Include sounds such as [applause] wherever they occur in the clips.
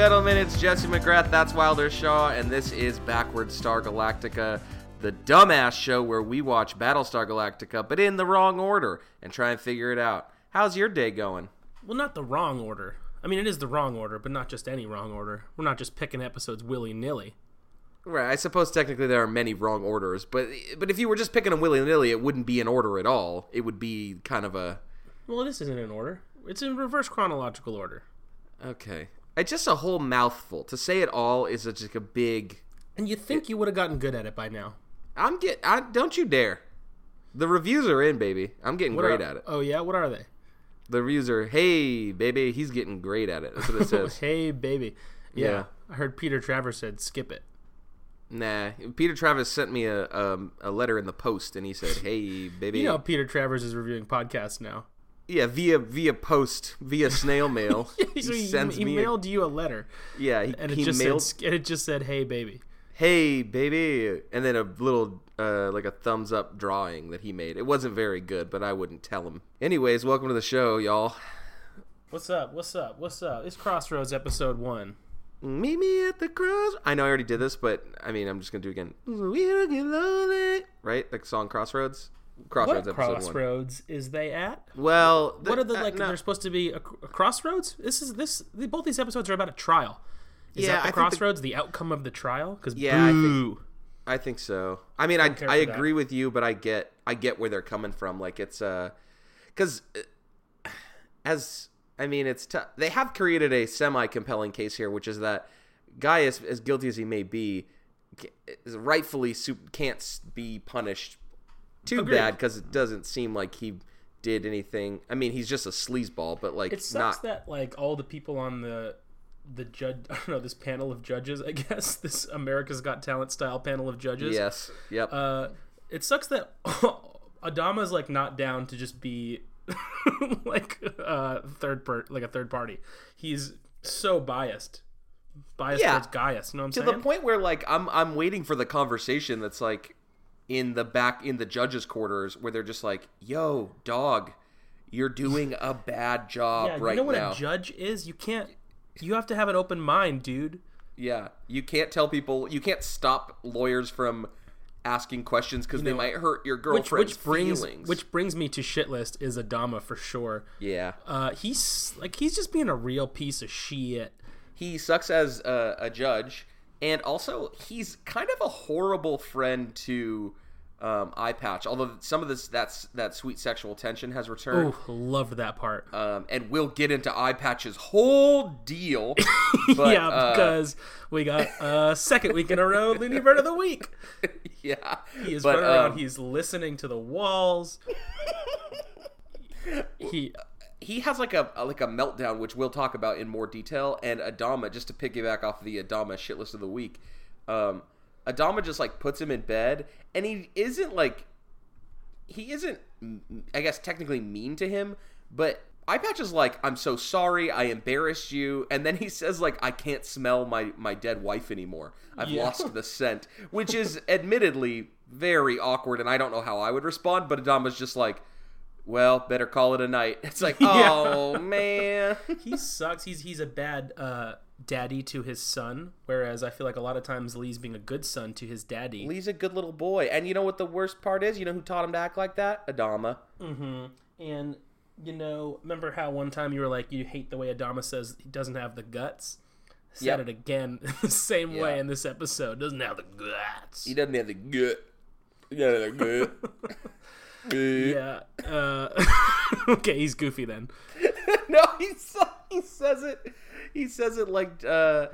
gentlemen, it's Jesse McGrath, that's Wilder Shaw, and this is Backward Star Galactica, the dumbass show where we watch Battlestar Galactica, but in the wrong order, and try and figure it out. How's your day going? Well, not the wrong order. I mean, it is the wrong order, but not just any wrong order. We're not just picking episodes willy nilly. Right, I suppose technically there are many wrong orders, but but if you were just picking them willy nilly, it wouldn't be in order at all. It would be kind of a Well, this isn't in order. It's in reverse chronological order. okay. It's just a whole mouthful. To say it all is a, just a big. And you think you would have gotten good at it by now. I'm get. I, don't you dare. The reviews are in, baby. I'm getting What great are- at it. Oh, yeah? What are they? The reviews are, hey, baby, he's getting great at it. That's what it [laughs] says. hey, baby. Yeah, Yeah. I heard Peter Travers said skip it. nah, Peter Travis sent me a um, a letter in the post, and he said, hey, baby. You know, Peter Travers is reviewing podcasts now. Yeah, via via post, via snail mail. he [laughs] So he, sends he me. a- mailed you a letter, yeah, he, and it he just mailed. said, and it just said, "Hey, baby." hey baby and then a little uh, like a thumbs up drawing that he made it wasn't very good but i wouldn't tell him anyways welcome to the show y'all What's up? What's up? What's up? It's Crossroads episode one. meet me at the cross i know i already did this but i mean i'm just gonna do it again we don't get lonely right Like song crossroads crossroads What episode crossroads is they at? one well What are the uh, like? no. They're supposed to be a, a crossroads. This is this. The, both these episodes are about a trial. Is Yeah, that the the- crossroads? The, outcome of the trial? Because Yeah, I think- I think so. I mean, I care I for that. agree with you, but I get I get where they're coming from. Like it's uh, because as I mean, it's t- they have created a semi compelling case here, which is that guy, as, as guilty as he may be, is rightfully can't be punished too Agreed. bad because it doesn't seem like he did anything. I mean, he's just a sleazeball, but like It sucks not. that like all the people on the the judge. [laughs] I don't know this panel of judges. I [laughs] guess this America's Got Talent style panel of judges. yes. Yep. Uh, it sucks that [laughs] Adama's like not down to just be like uh third per like a third party. He's so biased, biased Yeah. towards Gaius. You know what I'm to saying? To the point where like I'm I'm waiting for the conversation that's like in the back in the judges' quarters where they're just like, "Yo, dog, you're doing a bad job yeah, right you know what now." a judge is? You can't. You have to have an open mind, dude. yeah, you can't tell people, you can't stop lawyers from asking questions because they know, might hurt your Which girlfriend's which brings feelings. which brings me to shit list is Adama for sure. yeah, Uh, he's like he's just being a real piece of shit. he sucks as a, a judge, and also he's kind of a horrible friend to um, Eye Patch. Although some of this that's that sweet sexual tension has returned. Oh, loved that part. um, and we'll get into Eye Patch's whole deal. [laughs] But, yeah, uh, because we got a second week in a row Looney Bird of the Week. [laughs] yeah, He is but, running around. um, He's listening to the walls. [laughs] he he has like a like a meltdown, which we'll talk about in more detail. And Adama, just to piggyback off the Adama shit list of the week, um, Adama just like puts him in bed, and he isn't like he isn't, I guess, technically mean to him, but Eye Patch is like, "I'm so sorry, I embarrassed you," and then he says like, "I can't smell my my dead wife anymore. I've Yeah. lost the scent," which is admittedly very awkward, and I don't know how I would respond. But Adama's just like, "Well, better call it a night." [laughs] It's like, [laughs] oh man, [laughs] he sucks. He's he's a bad uh daddy to his son, whereas I feel like a lot of times Lee's being a good son to his daddy. Lee's a good little boy, and you know what the worst part is? You know who taught him to act like that? Adama. Mm-hmm. And you know, remember how one time you were like, you hate the way Adama says he doesn't have the guts. Said Yep. it again the same way in this episode. Doesn't have the guts. He doesn't have the gut. He doesn't have the gut. Yeah. Uh, [laughs] okay, he's goofy then. [laughs] no, he he says it. He says it like uh,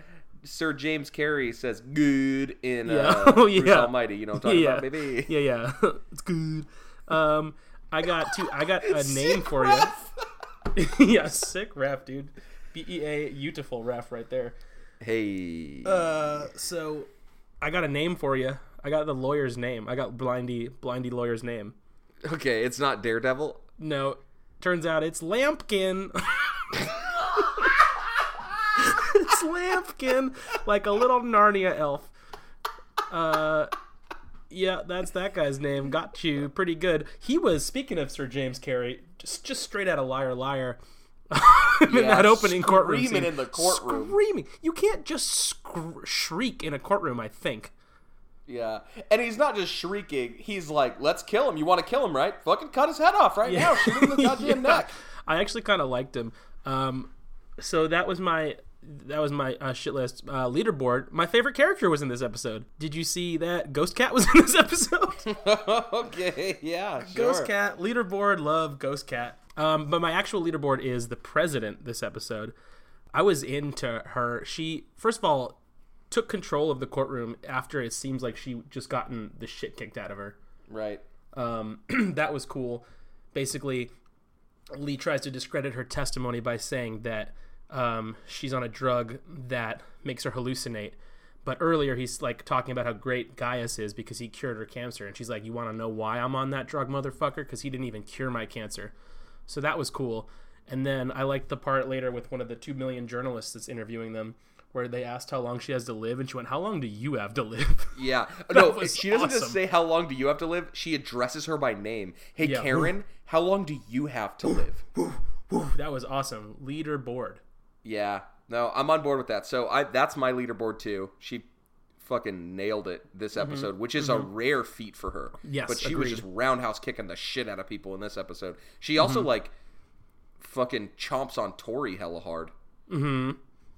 Sir James Carrey says "good" in Yeah. uh, [laughs] Oh, Bruce yeah. Almighty. You know what I'm talking yeah. about, baby? Yeah, yeah. it's good. Um, I got two. I got a name for you. yeah, sick ref, dude. B E A beautiful ref right there. Hey, Uh, so I got a name for you. I got the lawyer's name. I got Blindy Blindy lawyer's name. Okay, it's not Daredevil. No, turns out it's Lampkin. it's Lampkin, like a little Narnia elf. Uh, yeah, that's that guy's name. Got you pretty good. He was speaking of Sir James Carrey, just just straight out of Liar Liar. [laughs] in Yeah, that opening courtroom screaming in the courtroom. Screaming. You can't just scr- shriek in a courtroom. I think. Yeah, and he's not just shrieking. He's like, "Let's kill him. You want to kill him, right? Fucking cut his head off right now. Shoot him in the [laughs] goddamn Yeah. neck." I actually kind of liked him. Um, so that was my that was my uh, shit list uh, leaderboard. My favorite character was in this episode. Did you see that Ghost Cat [laughs] was in this episode? [laughs] okay, yeah, sure. Ghost Cat leaderboard, love Ghost Cat. Um, but my actual leaderboard is the president this episode. I was into her. She first of all took control of the courtroom after it seems like she just gotten the shit kicked out of her. Right. Um, [clears throat] that was cool. Basically, Lee tries to discredit her testimony by saying that um, she's on a drug that makes her hallucinate. But earlier, he's like talking about how great Gaius is because he cured her cancer, and she's like, "You want to know why I'm on that drug, motherfucker? Because he didn't even cure my cancer." So that was cool. And then I liked the part later with one of the two million journalists that's interviewing them, where they asked how long she has to live, and she went, "How long do you have to live?" [laughs] Yeah. No, she doesn't just say how long do you have to live. She addresses her by name. Hey, Yeah. Karen, how long do you have to live? that was awesome. Leaderboard. Yeah. No, I'm on board with that. So I that's my leaderboard too. She fucking nailed it this episode, which is a rare feat for her. Mm-hmm. Yes, But she was just roundhouse kicking the shit out of people in this episode. She also Mm-hmm. like fucking chomps on Tory hella hard. Mm-hmm.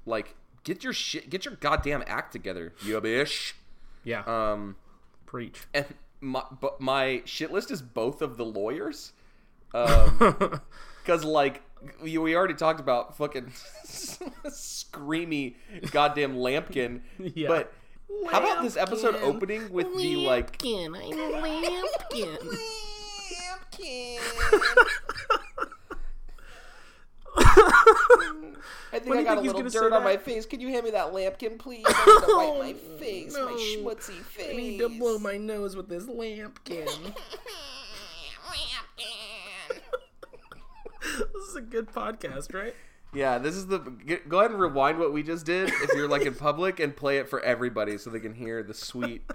Like, get your shit get your goddamn act together, you bitch. Yeah. Um Preach. and my but my shit list is both of the lawyers um [laughs] because like we, we already talked about fucking [laughs] screamy goddamn lampkin Yeah. but how about this episode opening with the like Lampkin, I'm Lampkin. [laughs] Lampkin. [laughs] I think I got think a little gonna dirt on my face. Can you hand me that lampkin, please? [laughs] I need to wipe my oh, face, my schmutzy face. I need to blow my nose with this lampkin. [laughs] this is a good podcast, right? Yeah, this is the. Get, go ahead and rewind what we just did if you're like in public and play it for everybody so they can hear the sweet,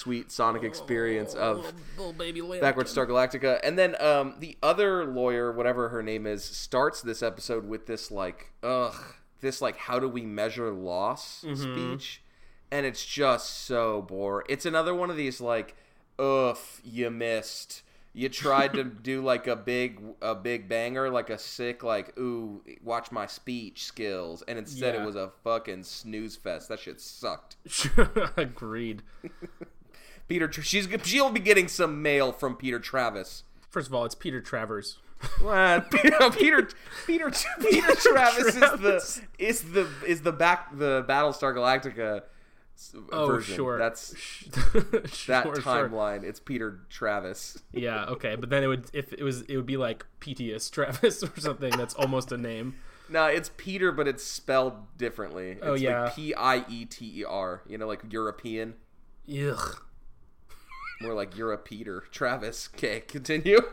sweet sonic experience of little, little baby lampkin. Backwards Star Galactica. And then um, the other lawyer, whatever her name is, starts this episode with this like, ugh, this like, how do we measure loss speech, and it's just so boring. It's another one of these like, ugh, you missed. You tried to [laughs] do like a big a big banger, like a sick like ooh, watch my speech skills, and instead Yeah. it was a fucking snooze fest. That shit sucked. [laughs] Agreed. [laughs] Peter, she's she'll be getting some mail from Peter Travis. First of all, it's Peter Travers. [laughs] What? [laughs] Peter Peter Peter, Peter Travis, Travis. is the is the is the back the Battlestar Galactica Oh, version. sure. That's [laughs] Sh- that sure, sure. timeline. It's Peter Travis. Yeah, okay, but then it would if it was it would be like Pitius Travis or something that's almost a name. No, it's Peter, but it's spelled differently. Oh, it's Oh, yeah. like P I E T E R. You know, like European. Ugh. More like you're a Peter Travis. Okay, continue. [laughs]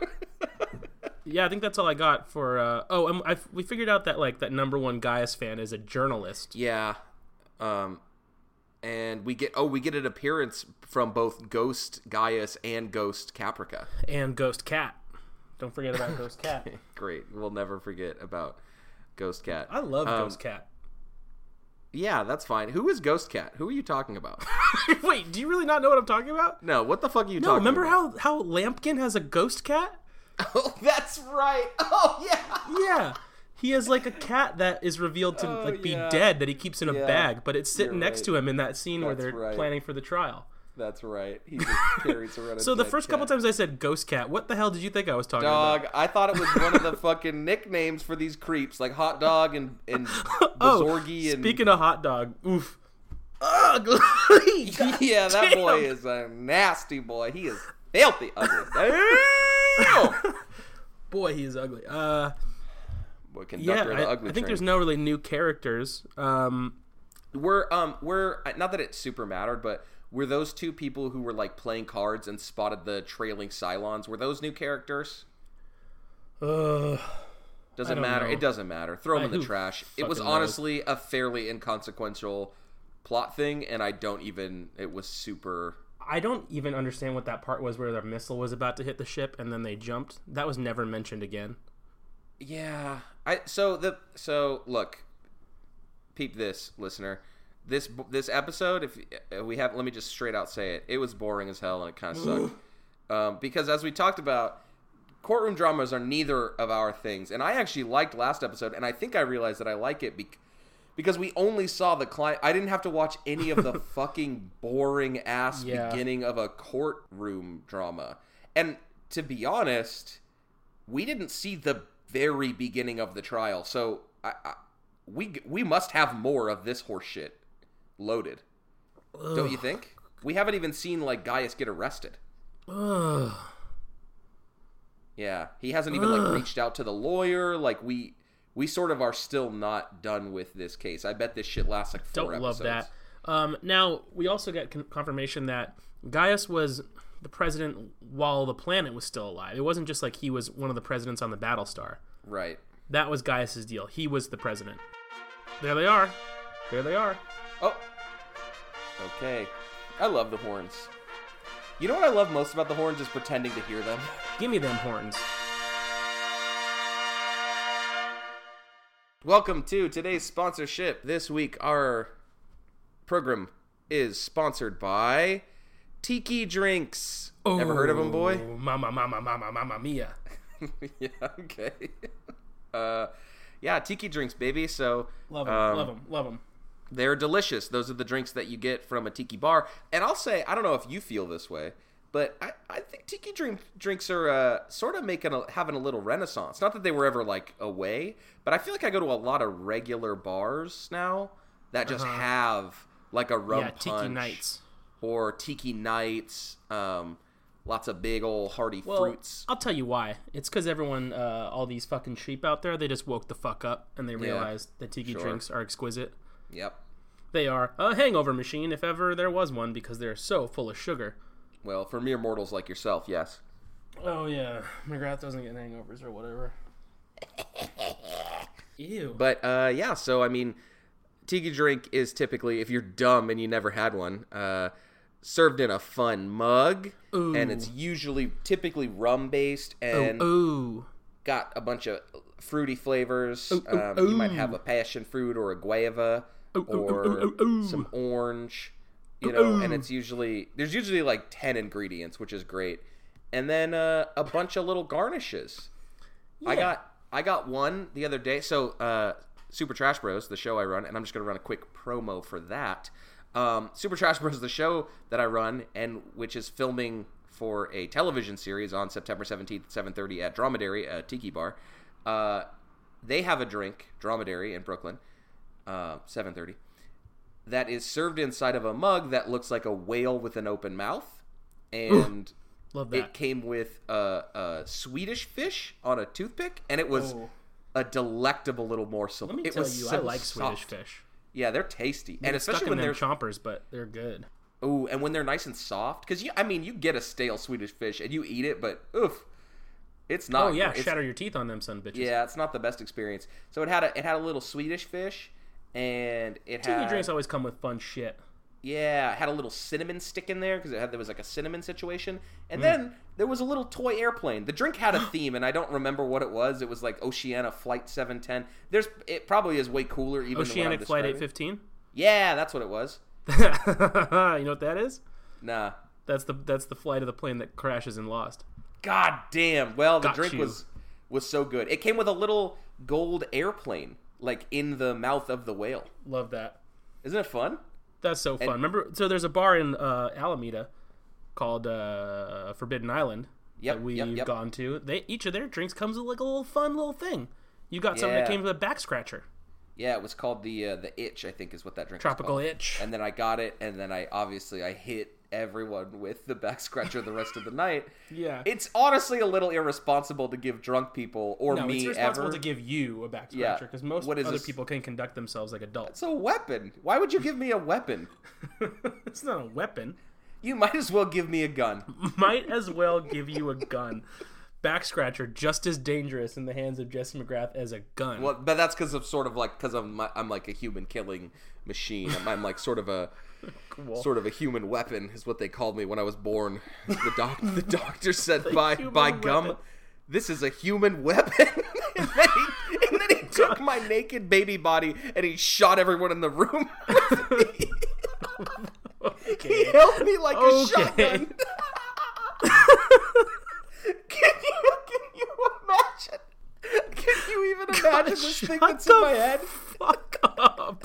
Yeah, I think that's all I got for. Uh, oh, and I we figured out that like that number one Gaius fan is a journalist. yeah. Um, and we get oh we get an appearance from both Ghost Gaius and Ghost Caprica. and Ghost Cat. Don't forget about Ghost Cat. [laughs] Great. We'll never forget about Ghost Cat. I love Um, Ghost Cat. Yeah, that's fine. Who is Ghost Cat? Who are you talking about? [laughs] Wait, do you really not know what I'm talking about? no, what the fuck are you No, talking remember about? how how Lampkin has a ghost cat? [laughs] Oh, that's right. [laughs] Oh, yeah. Yeah. He has like a cat that is revealed to Oh, like be yeah. dead that he keeps in a Yeah. bag, but it's sitting You're next right. to him in that scene where they're right. planning for the trial. That's right. He just [laughs] carries around a So the first couple times I said ghost cat, what the hell did you think I was talking Dog, about? Dog, I thought it was one of the fucking nicknames for these creeps, like Hot Dog and and [laughs] Oh, Bazorgi and speaking of hot dog, oof. ugly. [laughs] yeah, that damn. boy is a nasty boy. He is filthy ugly. Boy, he is ugly. Uh Boy, yeah, conductor of the I, ugly I think train. there's no really new characters. Um We're um we're not that it super mattered, but were those two people who were like playing cards and spotted the trailing Cylons? Were those new characters? uh, Doesn't matter. know. It doesn't matter. Throw them I- in the trash. It was knows? honestly a fairly inconsequential plot thing, and I don't even. It was super. I don't even understand what that part was where the missile was about to hit the ship and then they jumped. That was never mentioned again. Yeah. I so the so look, peep this, listener. This this episode, if uh, we have, let me just straight out say it, it was boring as hell and it kind of sucked. um, because as we talked about, courtroom dramas are neither of our things, and I actually liked last episode, and I think I realized that I like it bec because we only saw the client. I didn't have to watch any of the [laughs] fucking boring ass Yeah. beginning of a courtroom drama, and to be honest, we didn't see the very beginning of the trial, so I, I, we we must have more of this horse loaded. Don't you think? We haven't even seen like Gaius get arrested. Ugh. Yeah, he hasn't even like reached out to the lawyer. Like we we sort of are still not done with this case. I bet this shit lasts like 4 Don't love that. Um, now we also get con- confirmation that Gaius was the president while the planet was still alive. It wasn't just like he was one of the presidents on the Battlestar. Right. That was Gaius's deal. He was the president. There they are. There they are. Oh. Okay. I love the horns. You know what I love most about the horns is pretending to hear them. [laughs] Give me them horns. Welcome to today's sponsorship. This week, our program is sponsored by Tiki Drinks. Ever heard of them, boy? Oh, Mama, mama, mama, mama mia. [laughs] yeah, okay. [laughs] uh, yeah, Tiki Drinks, baby. So, Love them. um, love them. Love them. They're delicious. Those are the drinks that you get from a tiki bar. And I'll say, I don't know if you feel this way, but I, I think tiki drink, drinks are uh, sort of making a, having a little renaissance. Not that they were ever like away, but I feel like I go to a lot of regular bars now that just have like a rum Uh-huh. Yeah, punch tiki nights. or tiki nights. Um, lots of big old hearty Well, fruits. I'll tell you why. It's because everyone, uh, all these fucking sheep out there, they just woke the fuck up and they realized that tiki sure. drinks are exquisite. Yep. They are a hangover machine, if ever there was one, because they're so full of sugar. Well, for mere mortals like yourself, yes. Oh yeah, McGrath doesn't get hangovers or whatever. Ew. But uh, yeah, so I mean, tiki drink is typically if you're dumb and you never had one, uh, served in a fun mug, and it's usually typically rum based and Ooh. got a bunch of fruity flavors. ooh, um, You might have a passion fruit or a guava ooh, or ooh. some orange. You know, and it's usually there's usually like ten ingredients, which is great, and then uh, a bunch of little garnishes. I got I got one the other day. So uh, Super Trash Bros, the show I run, and I'm just gonna run a quick promo for that. Um, Super Trash Bros, the show that I run, and which is filming for a television series on September 17th, 7:30 at Dromedary, a tiki bar. Uh, they have a drink, Dromedary in Brooklyn, uh, 7:30, that is served inside of a mug that looks like a whale with an open mouth, and Love it came with a, a Swedish fish on a toothpick, and it was Oh. a delectable little morsel. Let me it tell was you, so I like Swedish soft. fish. Yeah, they're tasty, and stuck especially in when they're chompers, but they're good. ooh, and when they're nice and soft. Because you, I mean, you get a stale Swedish fish and you eat it, but oof, it's not. Oh yeah, it's- shatter your teeth on them, son bitches. Yeah, it's not the best experience. So it had a it had a little Swedish fish, and it Tiki had drinks always come with fun shit. yeah, it had a little cinnamon stick in there because it had there was like a cinnamon situation, and mm. then there was a little toy airplane. The drink had a [gasps] theme, and I don't remember what it was. It was like Oceana Flight Seven Ten. There's it probably is way cooler even Oceanic Flight 815. Yeah, that's what it was. [laughs] you know what that is? Nah. That's the that's the flight of the plane that crashes and Lost. God damn. Well, the Got drink you. was was so good. It came with a little gold airplane, like in the mouth of the whale. Love that. Isn't it fun? That's so fun. Remember, so there's a bar in uh, Alameda called uh, Forbidden Island Yep, that we've yep, yep. gone to. They each of their drinks comes with like a little fun little thing. You got something that came with a back scratcher, Yeah, it was called the uh, the itch. I think is what that drink. was tropical itch. And then I got it, and then I obviously I hit everyone with the back scratcher the rest of the night. [laughs] Yeah. It's honestly a little irresponsible to give drunk people or no, me it's responsible ever. to give you a back scratcher because most What is other this? people can conduct themselves like adults. It's a weapon. Why would you give me a weapon? [laughs] it's not a weapon. You might as well give me a gun. [laughs] Might as well give you a gun. Back scratcher just as dangerous in the hands of Jesse McGrath as a gun. Well, but that's because of sort of like because I'm I'm like a human killing machine. I'm, I'm like sort of a [laughs] Cool. sort of a human weapon is what they called me when I was born. The doc the doctor said [laughs] by by gum, weapon. this is a human weapon. [laughs] and, then he, and then he took my naked baby body and he shot everyone in the room. he held me like a shotgun. Can you can you imagine? Can you even [laughs] imagine this thing that's in my head? Fuck up.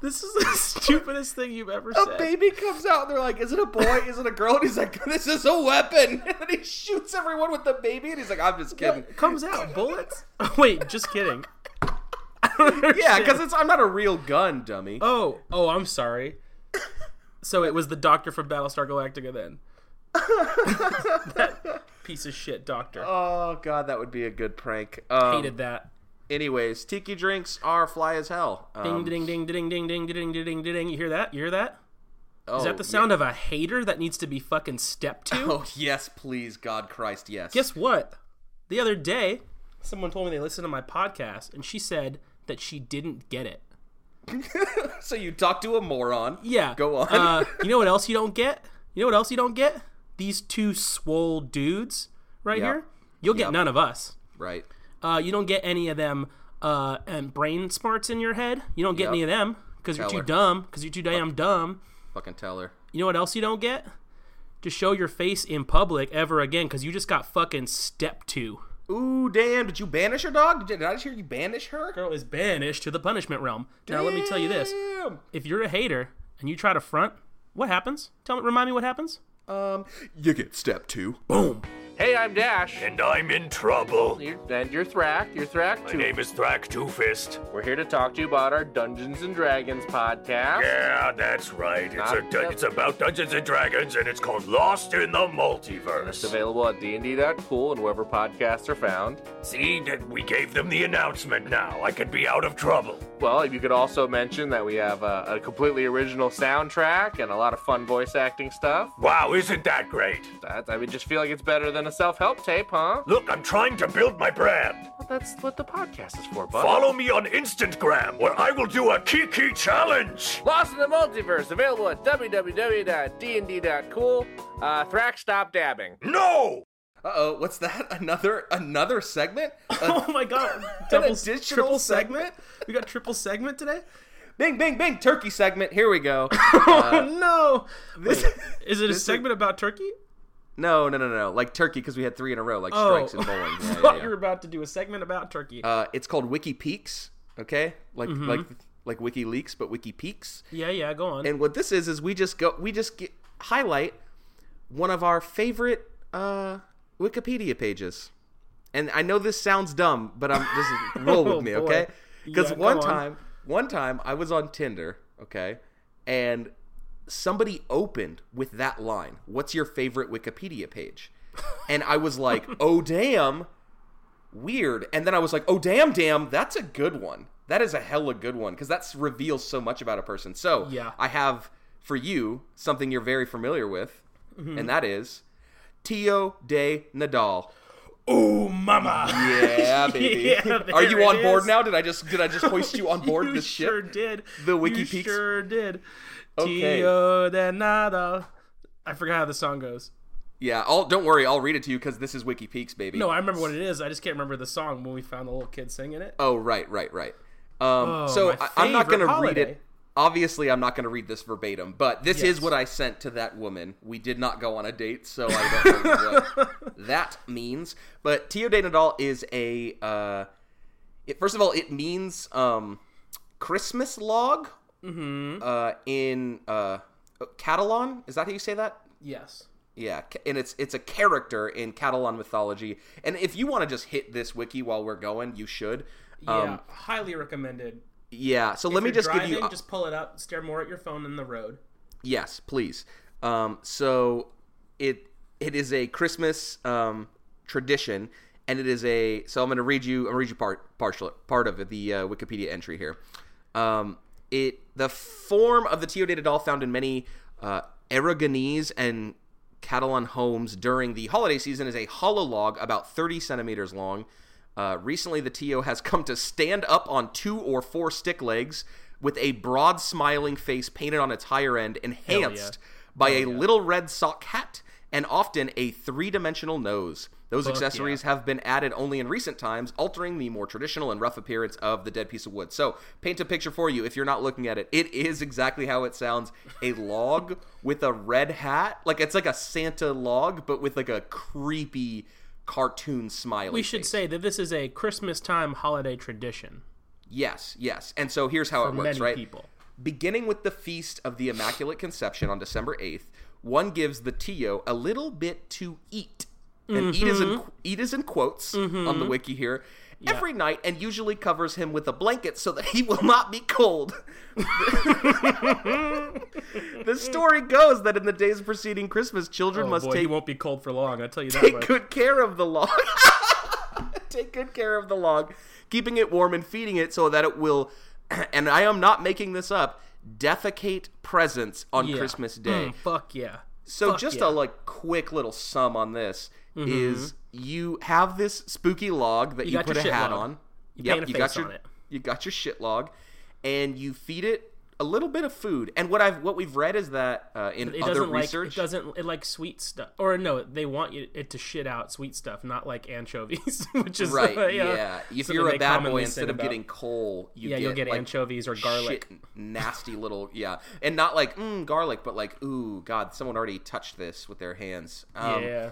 This is the stupidest thing you've ever A said. A baby comes out and they're like, "Is it a boy? Is it a girl?" And he's like, "This is a weapon." [laughs] And then he shoots everyone with the baby, and he's like, "I'm just kidding." What comes out bullets? [laughs] Oh, wait, just kidding. Yeah, because it's I'm not a real gun, dummy. Oh, oh, I'm sorry. So it was the doctor from Battlestar Galactica then. that piece of shit doctor. Oh god, that would be a good prank. Um, Hated that. Anyways, tiki drinks are fly as hell. Ding Um, ding ding ding ding ding ding ding ding ding. You hear that? You hear that? oh, Is that the sound of a hater that needs to be fucking stepped to? Oh yes, please, God Christ, yes. Guess what? The other day, someone told me they listened to my podcast, and she said that she didn't get it. [laughs] so you talk to a moron. Yeah. Go on. Uh, you know what else you don't get? You know what else you don't get? These two swole dudes right Yep. here. You'll get none of us. Right. Uh, you don't get any of them uh, and brain smarts in your head. You don't get Yep. any of them because you're too dumb. Because you're too damn dumb. Fucking tell her. You know what else you don't get? To show your face in public ever again because you just got fucking stepped to. Ooh, damn! Did you banish her dog? Did, did I just hear you banish her? Girl is banished to the punishment realm. Now let me tell you this: if you're a hater and you try to front, what happens? Tell me, remind me what happens. Um, you get step two. Boom. Hey, I'm Dash. And I'm in trouble. You're, and you're Thrak. You're Thrak My too. name is Thrack Two Fist. We're here to talk to you about our Dungeons and Dragons podcast. Yeah, that's right. It's Not a du- it's about Dungeons and Dragons, and it's called Lost in the Multiverse. It's available at dnd.cool and wherever podcasts are found. See, that we gave them the announcement. Now I could be out of trouble. Well, you could also mention that we have a, a completely original soundtrack and a lot of fun voice acting stuff. Wow, isn't that great? That I mean, just feel like it's better than a self-help tape, huh? Look, I'm trying to build my brand. Well, that's what the podcast is for, bud. Follow me on Instagram, where I will do a Kiki challenge. Lost in the Multiverse, available at www.dnd.cool. Uh, Thrak, stop dabbing. No. Uh oh, what's that? [laughs] Another another segment? [laughs] A- Oh my god! [laughs] Double, additional triple segment? segment. We got triple segment today. bing, bing, bing! Turkey segment. Here we go. oh no! This, Is it a this segment about turkey? No, no, no, no. Like turkey because we had three in a row, like Oh, strikes and bowling. [laughs] I Yeah, thought yeah, you were about to do a segment about turkey. Uh, it's called Wiki Peaks. Okay, like Mm-hmm. like like WikiLeaks, but Wiki Peaks. yeah, yeah. Go on. And what this is is we just go we just get, highlight one of our favorite uh, Wikipedia pages. And I know this sounds dumb, but I'm just [laughs] roll with Oh, me, okay? Because Yeah, one on. time, one time I was on Tinder, okay, and somebody opened with that line, "What's your favorite Wikipedia page?" [laughs] And I was like, "Oh damn." Weird. And then I was like, "Oh damn, damn, that's a good one. That is a hella good one because that reveals so much about a person." So, Yeah. I have for you something you're very familiar with, Mm-hmm. and that is Tio de Nadal. oh, mama! Yeah, [laughs] baby. Yeah, Are you on board is. now? Did I just did I just hoist you on [laughs] board you this ship? sure did. The Wiki you Peaks? sure did. Okay. Tio de nada. I forgot how the song goes. Yeah, I'll don't worry, I'll read it to you because this is Wiki Peaks, baby. No, I remember what it is. I just can't remember the song when we found the little kid singing it. Oh, right, right, right. Um, Oh, so I, I'm not going to read it. Obviously, I'm not going to read this verbatim, but this is what I sent to that woman. We did not go on a date, so I don't know what [laughs] that means. But Tio de Nadal is a. Uh, it, first of all, it means um, Christmas log uh, in uh, Catalan. Is that how you say that? Yes. Yeah, and it's it's a character in Catalan mythology. And if you want to just hit this wiki while we're going, you should. Yeah, Um, highly recommended. yeah. So let me just driving, give you. just pull it up, stare more at your phone than the road. Yes, please. Um, so it it is a Christmas um, tradition, and it is a. So I'm going to read you. I'm going to read you part partial part of it, the uh, Wikipedia entry here. Um, it the form of the Tio doll found in many uh, Aragonese and Catalan homes during the holiday season is a hollow log about 30 centimeters long. Uh, recently, the Tio has [laughs] come to stand up on two or four stick legs with a broad smiling face painted on its higher end, enhanced by a little red sock hat and often a three dimensional nose. Those Fuck accessories have been added only in recent times, altering the more traditional and rough appearance of the dead piece of wood. So, paint a picture for you if you're not looking at it. It is exactly how it sounds a log [laughs] with a red hat. Like, it's like a Santa log, but with like a creepy cartoon smiley. We should face. say that this is a Christmas time holiday tradition Yes, yes. And so here's how for it works, right? people. Beginning with the feast of the Immaculate Conception on December 8th, one gives the Tio a little bit to eat. And eat is in Mm-hmm. eat is in quotes on the wiki here. Every night and usually covers him with a blanket so that [laughs] he will not be cold. [laughs] the story goes that in the days preceding Christmas, children Oh must boy, take he won't be cold for long. I tell you that take much. good care of the log. [laughs] take good care of the log, keeping it warm and feeding it so that it will, [clears throat] and I am not making this up, defecate presents on Yeah. Christmas Day. Mm, fuck yeah. So Fuck just yeah. Mm-hmm. a like quick little sum on this is you have this spooky log that You you, put a hat log. on. You yep, you got your you got your shit log, and you feed it a little bit of food. And what I've what we've read is that uh, in It other like research, it doesn't it like sweet stuff or no they want you it to shit out sweet stuff not like anchovies [laughs] which is Right, [laughs] uh, yeah. If something you're a bad boy, instead of about. getting coal, you yeah get, you'll get like, anchovies or garlic shit, nasty [laughs] little yeah, and not like mm, garlic, but like ooh, God, someone already touched this with their hands. Um, yeah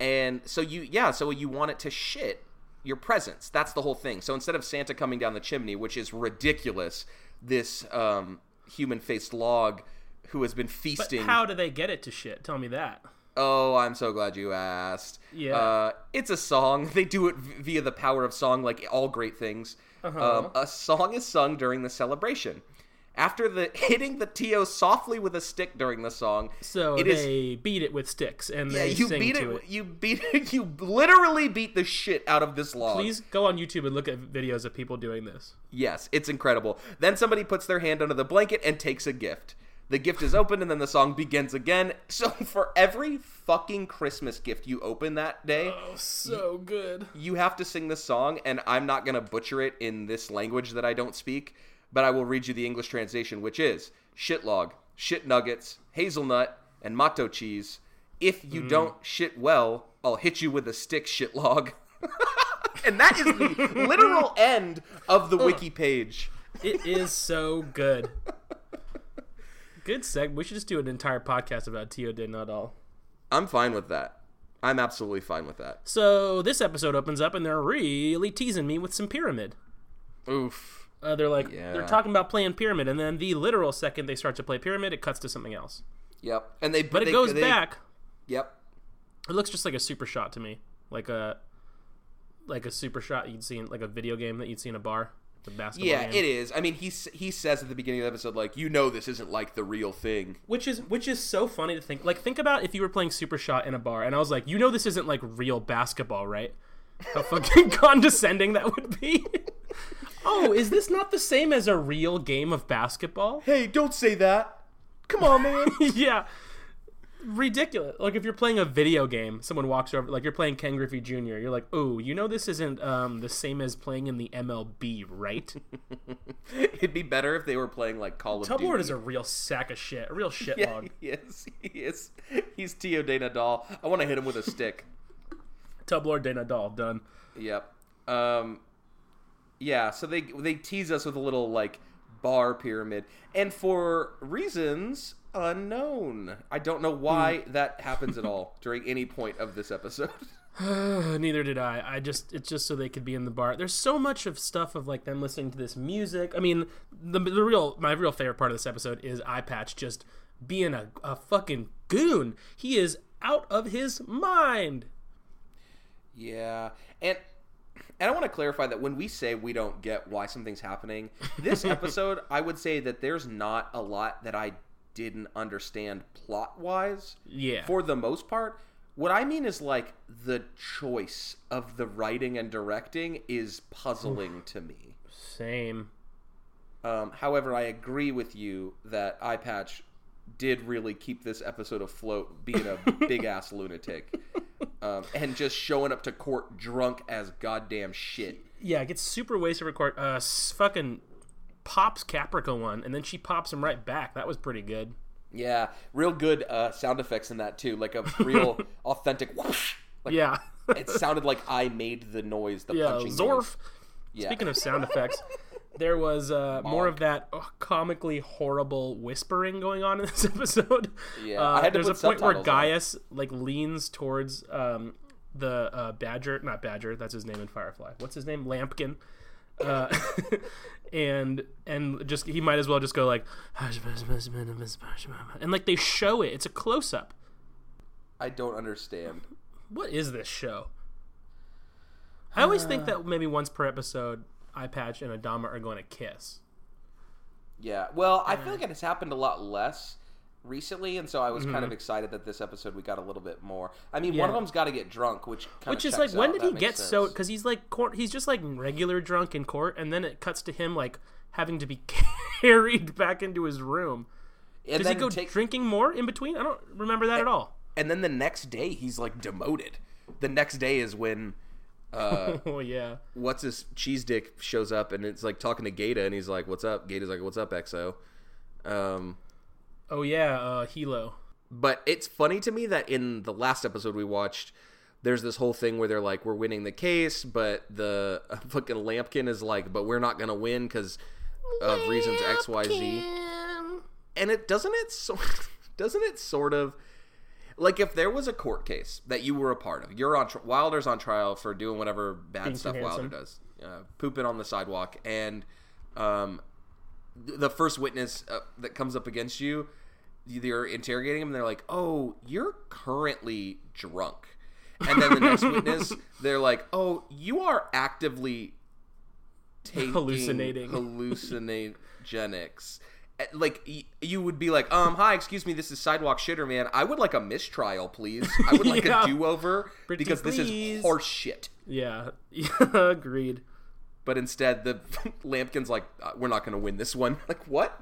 And so you yeah, so you want it to shit your presents. That's the whole thing. So instead of Santa coming down the chimney, which is ridiculous, this um, human-faced log who has been feasting. but how do they get it to shit tell me that Oh, I'm so glad you asked. Yeah. Uh, it's a song. [laughs] They do it v- via the power of song, like all great things. Uh-huh. Um, a song is sung during the celebration. After the [laughs] hitting the Tio softly with a stick during the song, so it is they beat it with sticks and yeah, they you sing beat to it, it, You beat it. [laughs] You literally beat the shit out of this log. please go on youtube and look at videos of people doing this Yes, it's incredible. Then somebody puts their hand under the blanket and takes a gift. The gift is opened and then the song begins again. [laughs] So for every fucking Christmas gift you open that day, oh so good you have to sing this song, and I'm not going to butcher it in this language that I don't speak, but I will read you the English translation, which is shitlog, shit nuggets, hazelnut, and matto cheese. If you mm. don't shit well, I'll hit you with a stick, shitlog. [laughs] and that is the literal [laughs] end of the wiki page. it is so good [laughs] good seg we should just do an entire podcast about tio de nadal I'm fine with that. I'm absolutely fine with that. So this episode opens up and they're really teasing me with some pyramid. Oof. Uh, they're like Yeah. they're talking about playing pyramid, and then the literal second they start to play pyramid, it cuts to something else. Yep. And they But they, it goes they- back. Yep. It looks just like a super shot to me, like a like a super shot you'd see in like a video game that you'd see in a bar, the basketball Yeah, game. it is. I mean, he he says at the beginning of the episode, like, you know, this isn't like the real thing. Which is which is so funny to think. Like think about if you were playing super shot in a bar, and I was like, you know, this isn't like real basketball, right? How [laughs] fucking [laughs] condescending that would be. Oh, is this not the same as a real game of basketball? Hey, don't say that. Come on, man. [laughs] yeah. Ridiculous. Like if you're playing a video game, someone walks over like you're playing Ken Griffey Jr. You're like, "Oh, you know this isn't um, the same as playing in the MLB, right?" [laughs] It'd be better if they were playing like Call of Duty. Tublord is a real sack of shit, a real [laughs] shit yeah, log. he is. He is. He's Tio De Nadal. I want to hit him with a stick. Tublord de Nadal done. Yep. Um. Yeah. So they they tease us with a little like bar pyramid, and for reasons unknown. I don't know why hmm. that happens at all [laughs] during any point of this episode. [laughs] [sighs] Neither did I. I just it's just so they could be in the bar. There's so much of stuff of like them listening to this music. I mean, the the real my real favorite part of this episode is Eye Patch just being a, a fucking goon. He is out of his mind. Yeah, and and I want to clarify that when we say we don't get why something's happening, this [laughs] episode, I would say that there's not a lot that I didn't understand plot wise. Yeah. For the most part, what I mean is like the choice of the writing and directing is puzzling to me. Same. Um, however, I agree with you that Eye Patch did really keep this episode afloat, being a [laughs] big ass lunatic, um, and just showing up to court drunk as goddamn shit. Yeah, it gets super wasted record. Uh, fucking pops Caprica one, and then she pops him right back. That was pretty good. Yeah, real good uh, sound effects in that too, like a real [laughs] authentic. Whoosh. Like, Yeah. it sounded like I made the noise, the yeah, punching Zorf. noise. Yeah. Speaking of sound effects, [laughs] there was uh, more of that uh, comically horrible whispering going on in this [laughs] episode. Yeah, uh, I had to there's put a point where subtitles on. Gaius like leans towards um, the uh, Badger, not Badger, that's his name in Firefly. What's his name? Lampkin. Uh, [laughs] and and just he might as well just go like and like they show it. It's a close up. I don't understand. What is this show? I always think that maybe once per episode, Eye Patch and Adama are going to kiss. Yeah, well, I feel like it has happened a lot less recently, and so I was kind of excited that this episode we got a little bit more. I mean, one Mm-hmm. Of them's got to get drunk, which kind Which is like, when out. did That he get so? Because he's like, court, he's just like regular drunk in court, and then it cuts to him like having to be [laughs] carried back into his room. and Does he go take- drinking more in between? I don't remember that at all. and then the next day he's like demoted. The next day is when uh, [laughs] Oh yeah, what's his cheese dick shows up and it's like talking to Gaeta and he's like, "What's up?" Gaeta's like, "What's up, XO?" Um, oh yeah, uh, Helo. but it's funny to me that in the last episode we watched, there's this whole thing where they're like, "We're winning the case," but the [laughs] fucking Lampkin is like, "But we're not gonna win because of reasons X, Y, Z." And it doesn't it so [laughs] doesn't it sort of like if there was a court case that you were a part of, you're on tri- Wilder's on trial for doing whatever bad Being stuff Wilder does, uh, pooping on the sidewalk, and um, the first witness uh, that comes up against you, they're interrogating him. And they're like, "Oh, you're currently drunk," and then the next [laughs] witness, they're like, "Oh, you are actively taking Hallucinating. hallucinogenics." Like you would be like, um, hi, excuse me, this is sidewalk shitter, man. I would like a mistrial, please. I would like [laughs] Yeah. a do over because this is horse shit. Yeah, [laughs] agreed. But instead, the [laughs] Lampkin's like, uh, we're not going to win this one. Like, what?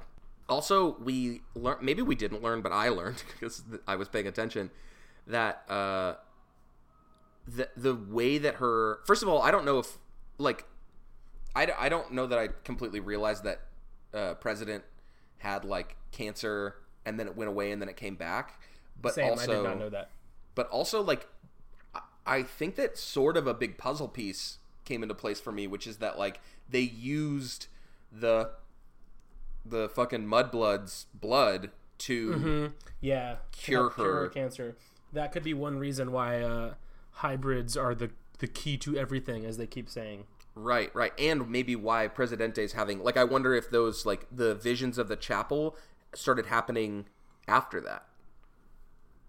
Also, we learned, maybe we didn't learn, but I learned because I was paying attention that uh, the, the way that her, first of all, I don't know if, like, I, I don't know that I completely realized that uh, President had, like, cancer and then it went away and then it came back. But Same, also, I did not know that. but also like I- think that sort of a big puzzle piece came into place for me, which is that like they used the the fucking mudblood's blood to Yeah, Cure help cure her. cancer. That could be one reason why uh, hybrids are the the key to everything, as they keep saying. Right, right, and maybe why Presidente's having like I wonder if those like the visions of the chapel started happening after that.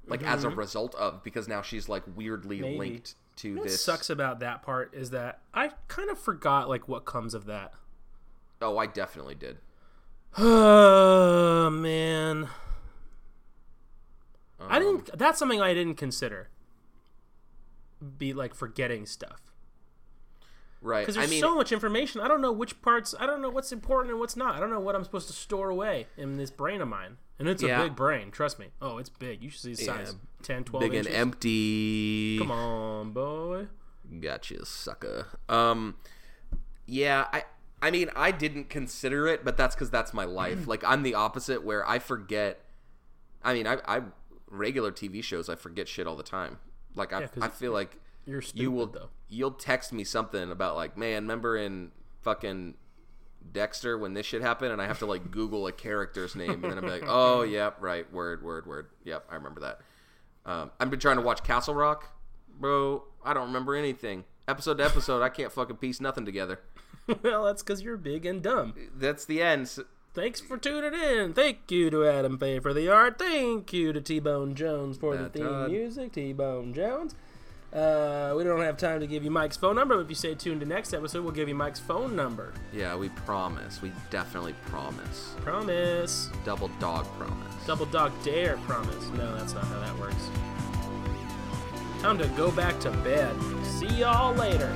Like as a result of because now she's like weirdly Maybe. linked to What this. sucks about that part is that I kind of forgot like what comes of that. Oh, I definitely did. Oh [sighs] man, I Um, didn't. That's something I didn't consider. Be like forgetting stuff Right. because I there's mean, so much information. I don't know which parts. I don't know what's important and what's not. I don't know what I'm supposed to store away in this brain of mine. And it's Yeah. a big brain. Trust me. Oh, it's big. You should see the size. 10, 12 big and inches. empty. Come on, boy. Gotcha, sucker. Um, yeah, I, I mean, I didn't consider it, but that's because that's my life. [clears throat] like, I'm the opposite, where I forget. I mean, I, I regular TV shows, I forget shit all the time. Like, I, 'cause I feel like You're stupid you will, though. you'll text me something about like, man, remember in fucking Dexter when this shit happened, and I have to like Google a character's name, and then I'm like, oh, [laughs] yep, right, word, word, word, yep, I remember that. Um, I've been trying to watch Castle Rock, bro. I don't remember anything. Episode to episode, I can't fucking piece nothing together. [laughs] well, that's because you're big and dumb. That's the end. Thanks for tuning in. Thank you to Adam Faye for the art. Thank you to T Bone Jones for the theme Todd. music. T Bone Jones. Uh, we don't have time to give you Mike's phone number, but if you stay tuned to next episode, we'll give you Mike's phone number. Yeah, we promise. We definitely promise. Promise. Double dog promise. Double dog dare promise. No, that's not how that works. Time to go back to bed. See y'all later.